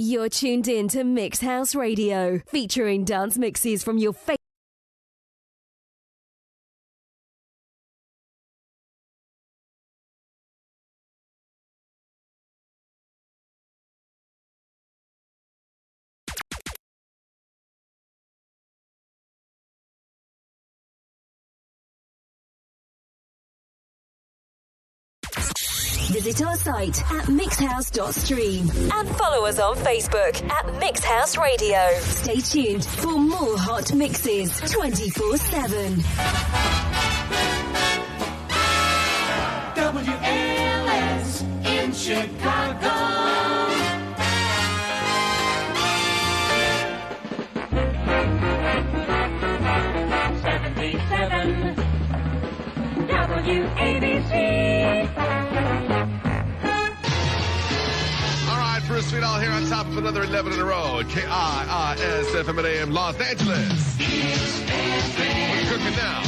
You're tuned in to Mix House Radio, featuring dance mixes from your favorite. Visit our site at mixhouse.stream and follow us on Facebook at Mixhouse Radio. Stay tuned for more hot mixes 24 7. WLS in Chicago. WABC. All right, Bruce Sweetall here on top of another 11 in a row. K-I-I-S FM at AM Los Angeles. We're cooking now.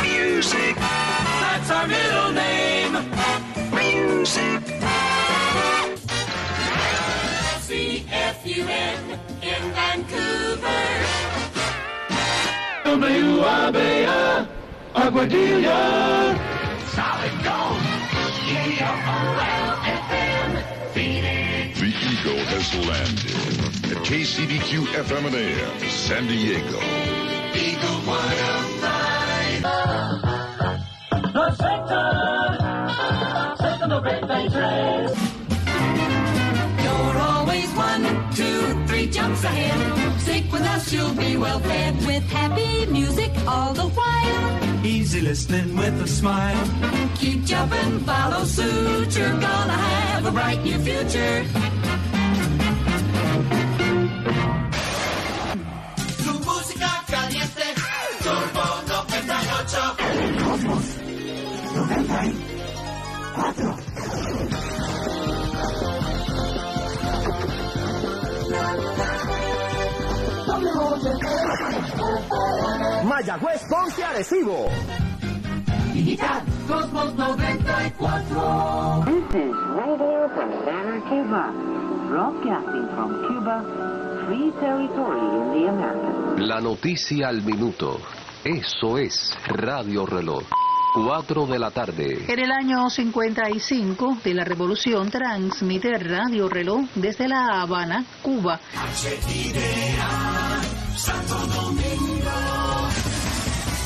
Music. That's our middle name. Music. CFUN in Vancouver. WIBA, Aguadilla. Solid gold. Phoenix. The Eagle has landed at KCBQ FM and AM, San Diego. Eagle 105. Ahead. Stick with us, you'll be well fed with happy music all the while. Easy listening with a smile. Keep jumping, follow suit. You're gonna have a bright new future. Tu música caliente. Turbo 98. Mayagüez, Ponce, Arecibo. Digital Cosmos 94. This is Radio Havana, Cuba. Broadcasting from Cuba, free territory in the Americas. La noticia al minuto. Eso es Radio Reloj. 4 de la tarde. En el año 55 de la Revolución transmite Radio Reloj desde La Habana, Cuba. Santo Domingo.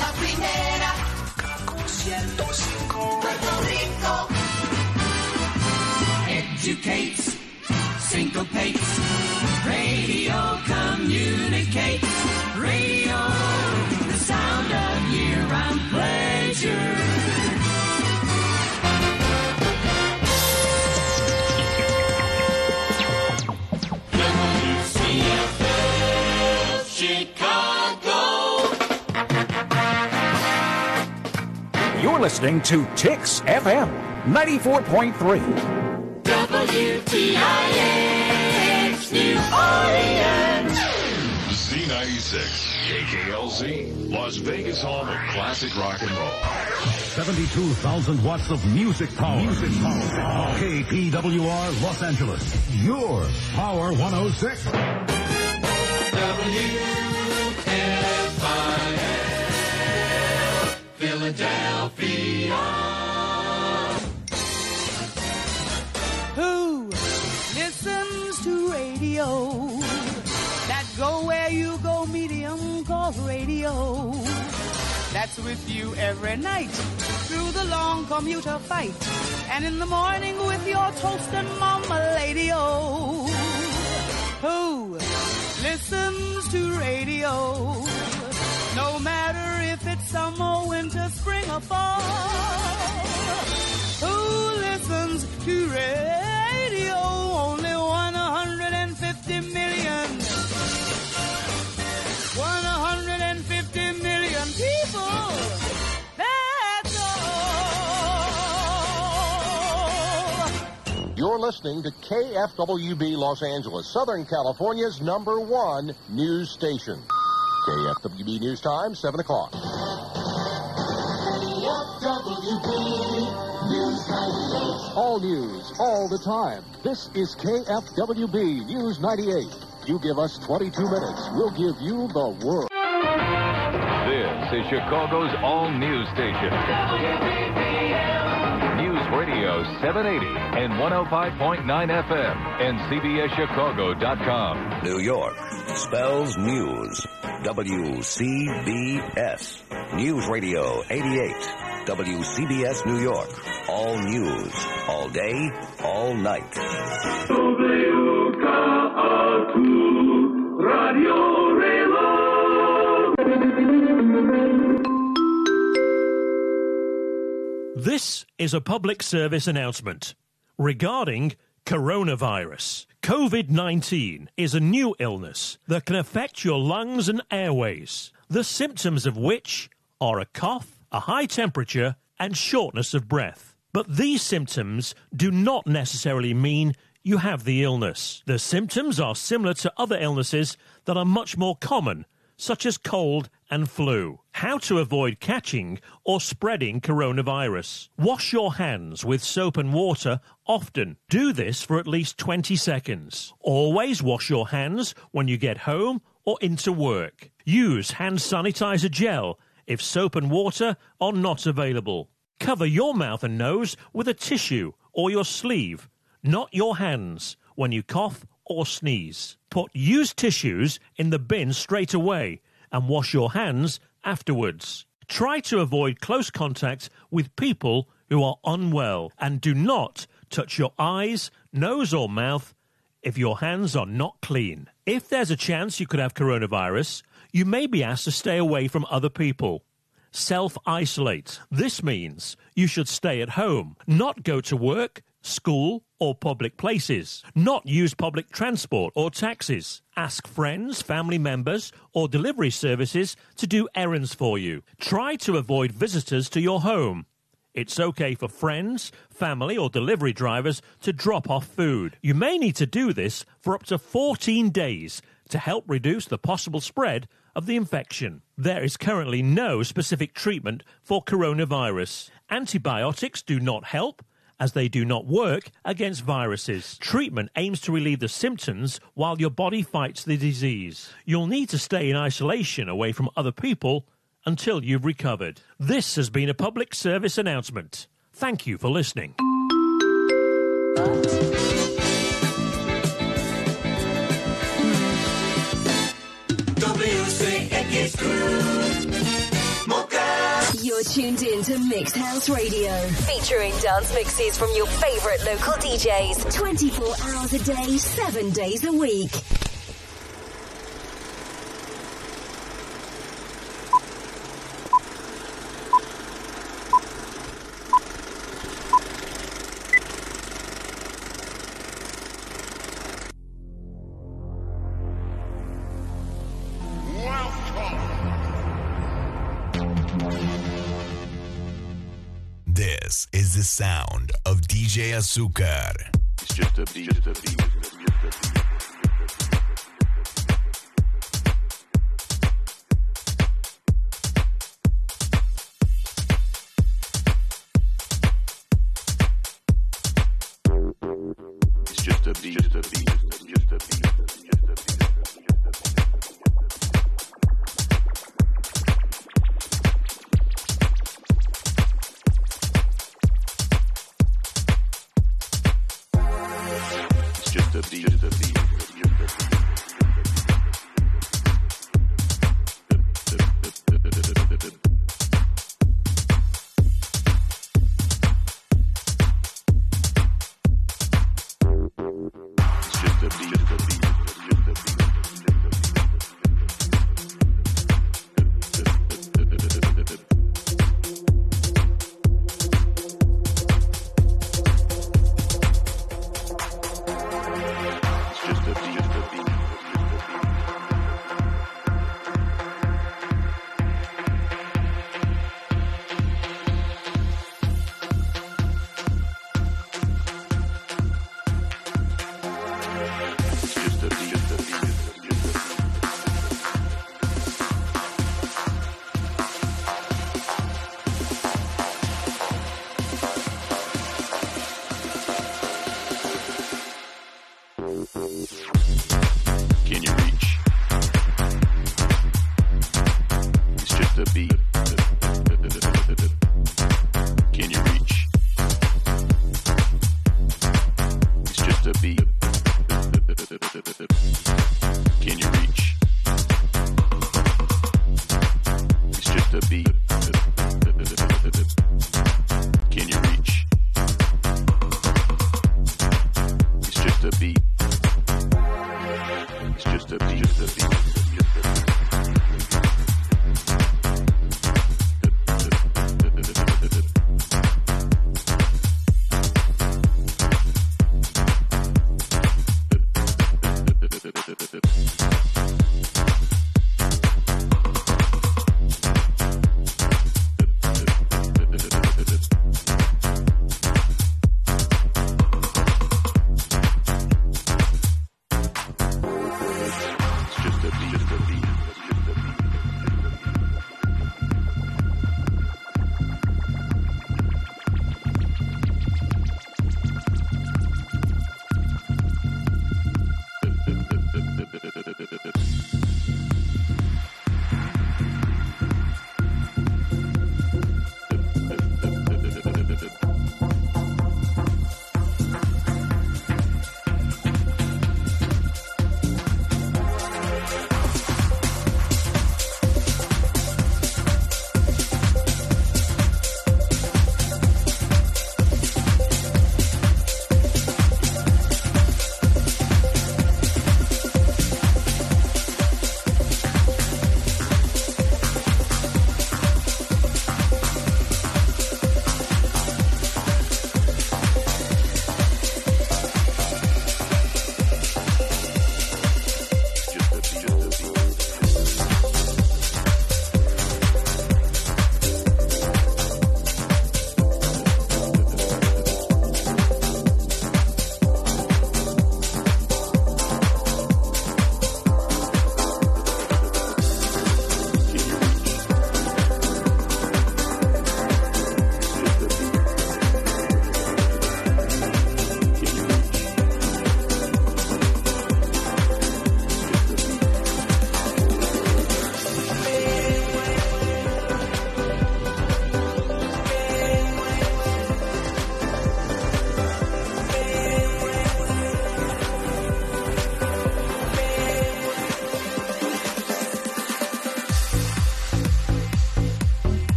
La primera. KQ 105. Puerto Rico. Educates. Syncopates. Listening to Tix FM 94.3. WTIX New Orleans. Z96, KKLZ, Las Vegas home of classic rock and roll. 72,000 watts of music power. Music power. KPWR Los Angeles. Your Power 106. WFIL Philadelphia. Who listens to radio? That go where you go medium called radio. That's with you every night through the long commuter fight. And in the morning with your toast and mama lady oh. Who listens to radio? No matter if it's summer, winter, spring, or fall. Who listens to radio? Only 150 million. 150 million people. That's all. You're listening to KFWB Los Angeles, Southern California's number one news station. KFWB News Time, 7 o'clock. WB News 98. All news, all the time. This is KFWB News 98. You give us 22 minutes, we'll give you the world. This is Chicago's all news station. News Radio 780 and 105.9 FM and CBSChicago.com. New York spells news. WCBS. News Radio 88. WCBS New York. All news. All day. All night. This is a public service announcement regarding coronavirus. COVID 19 is a new illness that can affect your lungs and airways, the symptoms of which are a cough, a high temperature, and shortness of breath. But these symptoms do not necessarily mean you have the illness. The symptoms are similar to other illnesses that are much more common, such as cold and flu. How to avoid catching or spreading coronavirus. Wash your hands with soap and water often. Do this for at least 20 seconds. Always wash your hands when you get home or into work. Use hand sanitizer gel if soap and water are not available. Cover your mouth and nose with a tissue or your sleeve, not your hands, when you cough or sneeze. Put used tissues in the bin straight away and wash your hands afterwards. Try to avoid close contact with people who are unwell and do not touch your eyes, nose, or mouth if your hands are not clean. If there's a chance you could have coronavirus, you may be asked to stay away from other people. Self isolate. This means you should stay at home, not go to work, school, or public places, not use public transport or taxis. Ask friends, family members, or delivery services to do errands for you. Try to avoid visitors to your home. It's okay for friends, family, or delivery drivers to drop off food. You may need to do this for up to 14 days to help reduce the possible spread of the infection. There is currently no specific treatment for coronavirus. Antibiotics do not help as they do not work against viruses. Treatment aims to relieve the symptoms while your body fights the disease. You'll need to stay in isolation away from other people until you've recovered. This has been a public service announcement. Thank you for listening. You're tuned in to Mix House Radio, featuring dance mixes from your favorite local DJs, 24 hours a day, 7 days a week. Sound of DJ Azúcar. It's just a beat, just a beat, just a beat. Just a beat,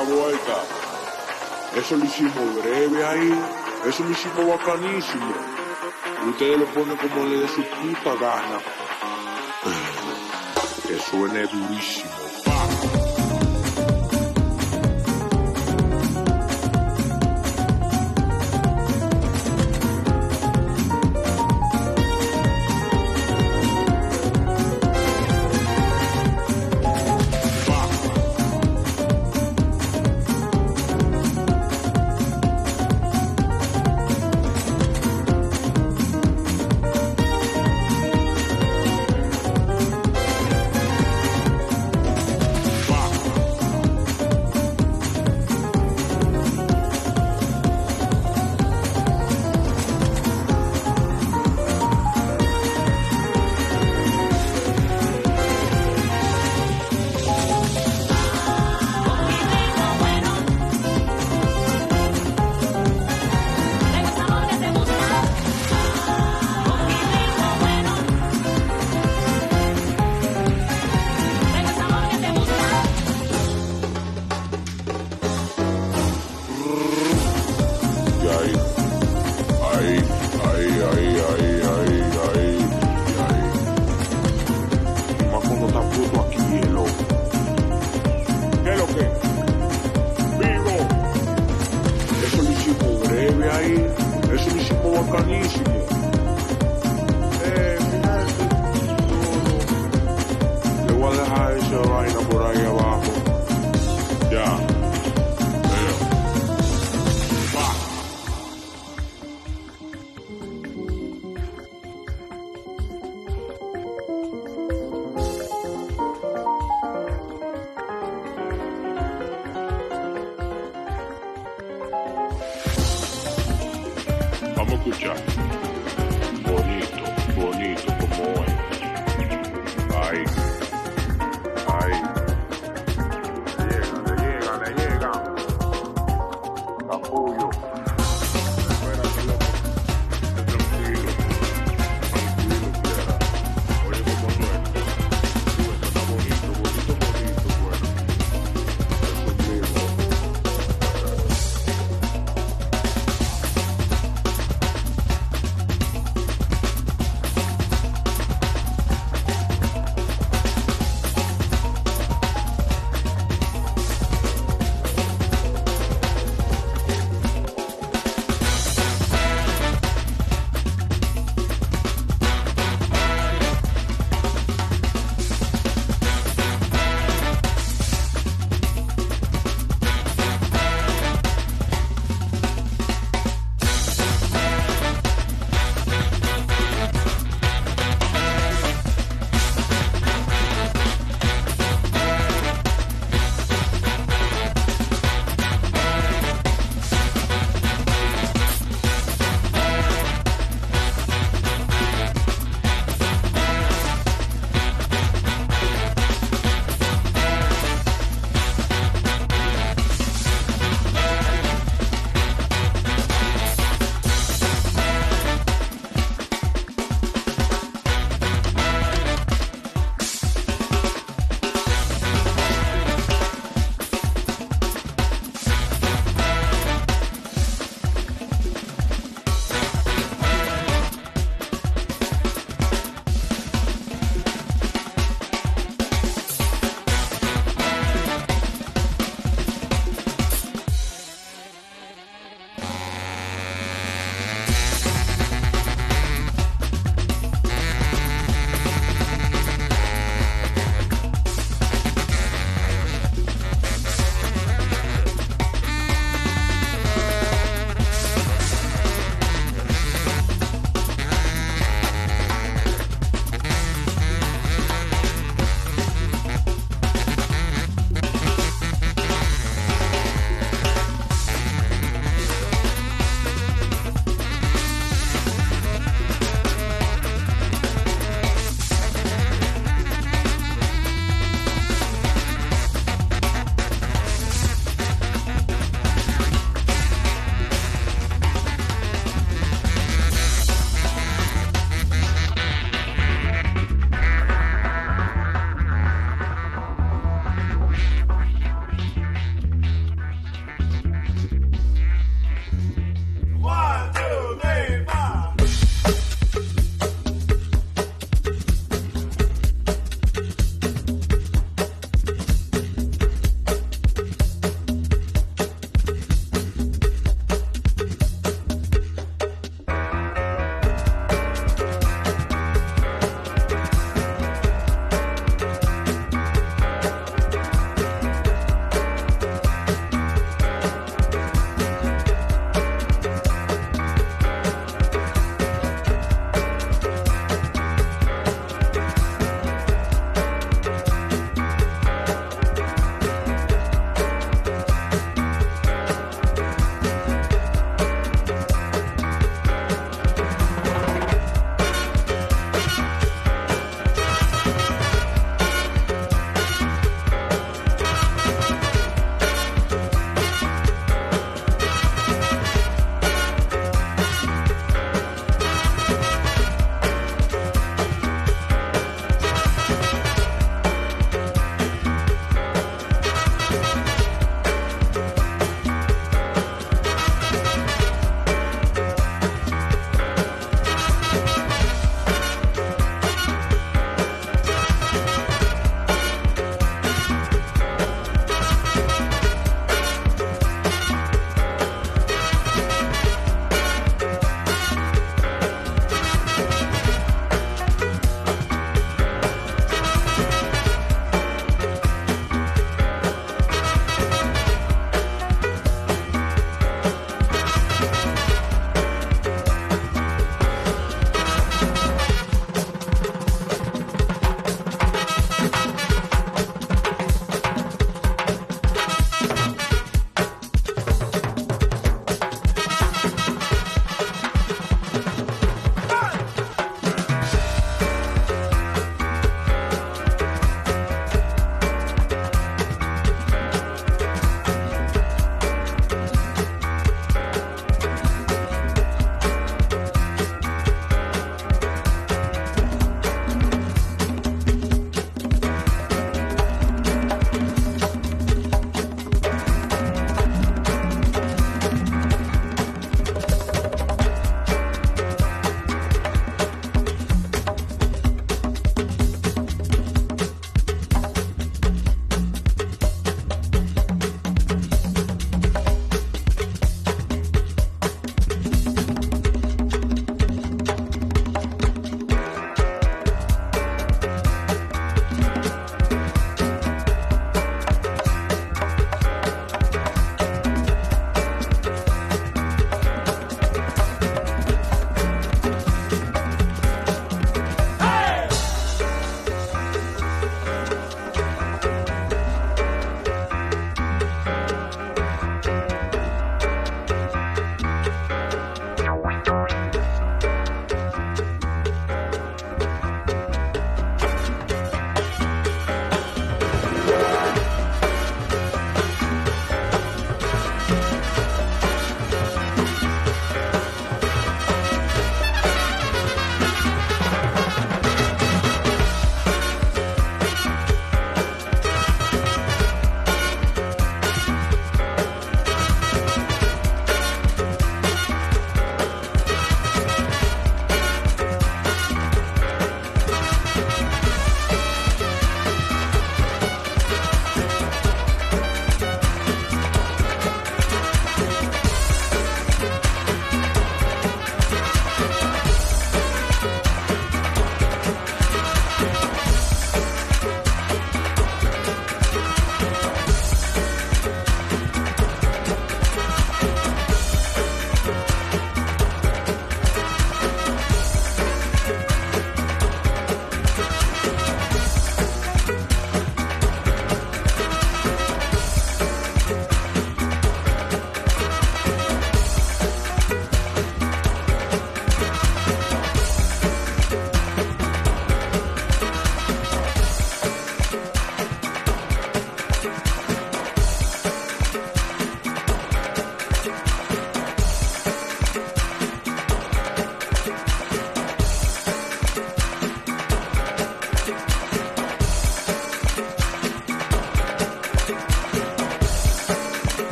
vuelta. Eso lo hicimos breve ahí, eso lo hicimos bacanísimo. Y ustedes lo ponen como le dé su puta gana. Que suene durísimo.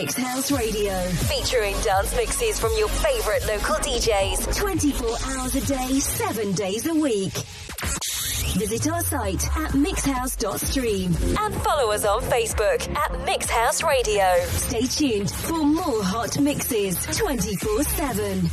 Mix House Radio, featuring dance mixes from your favorite local DJs, 24 hours a day, 7 days a week. Visit our site at mixhouse.stream and follow us on Facebook at Mix House Radio. Stay tuned for more hot mixes 24 7.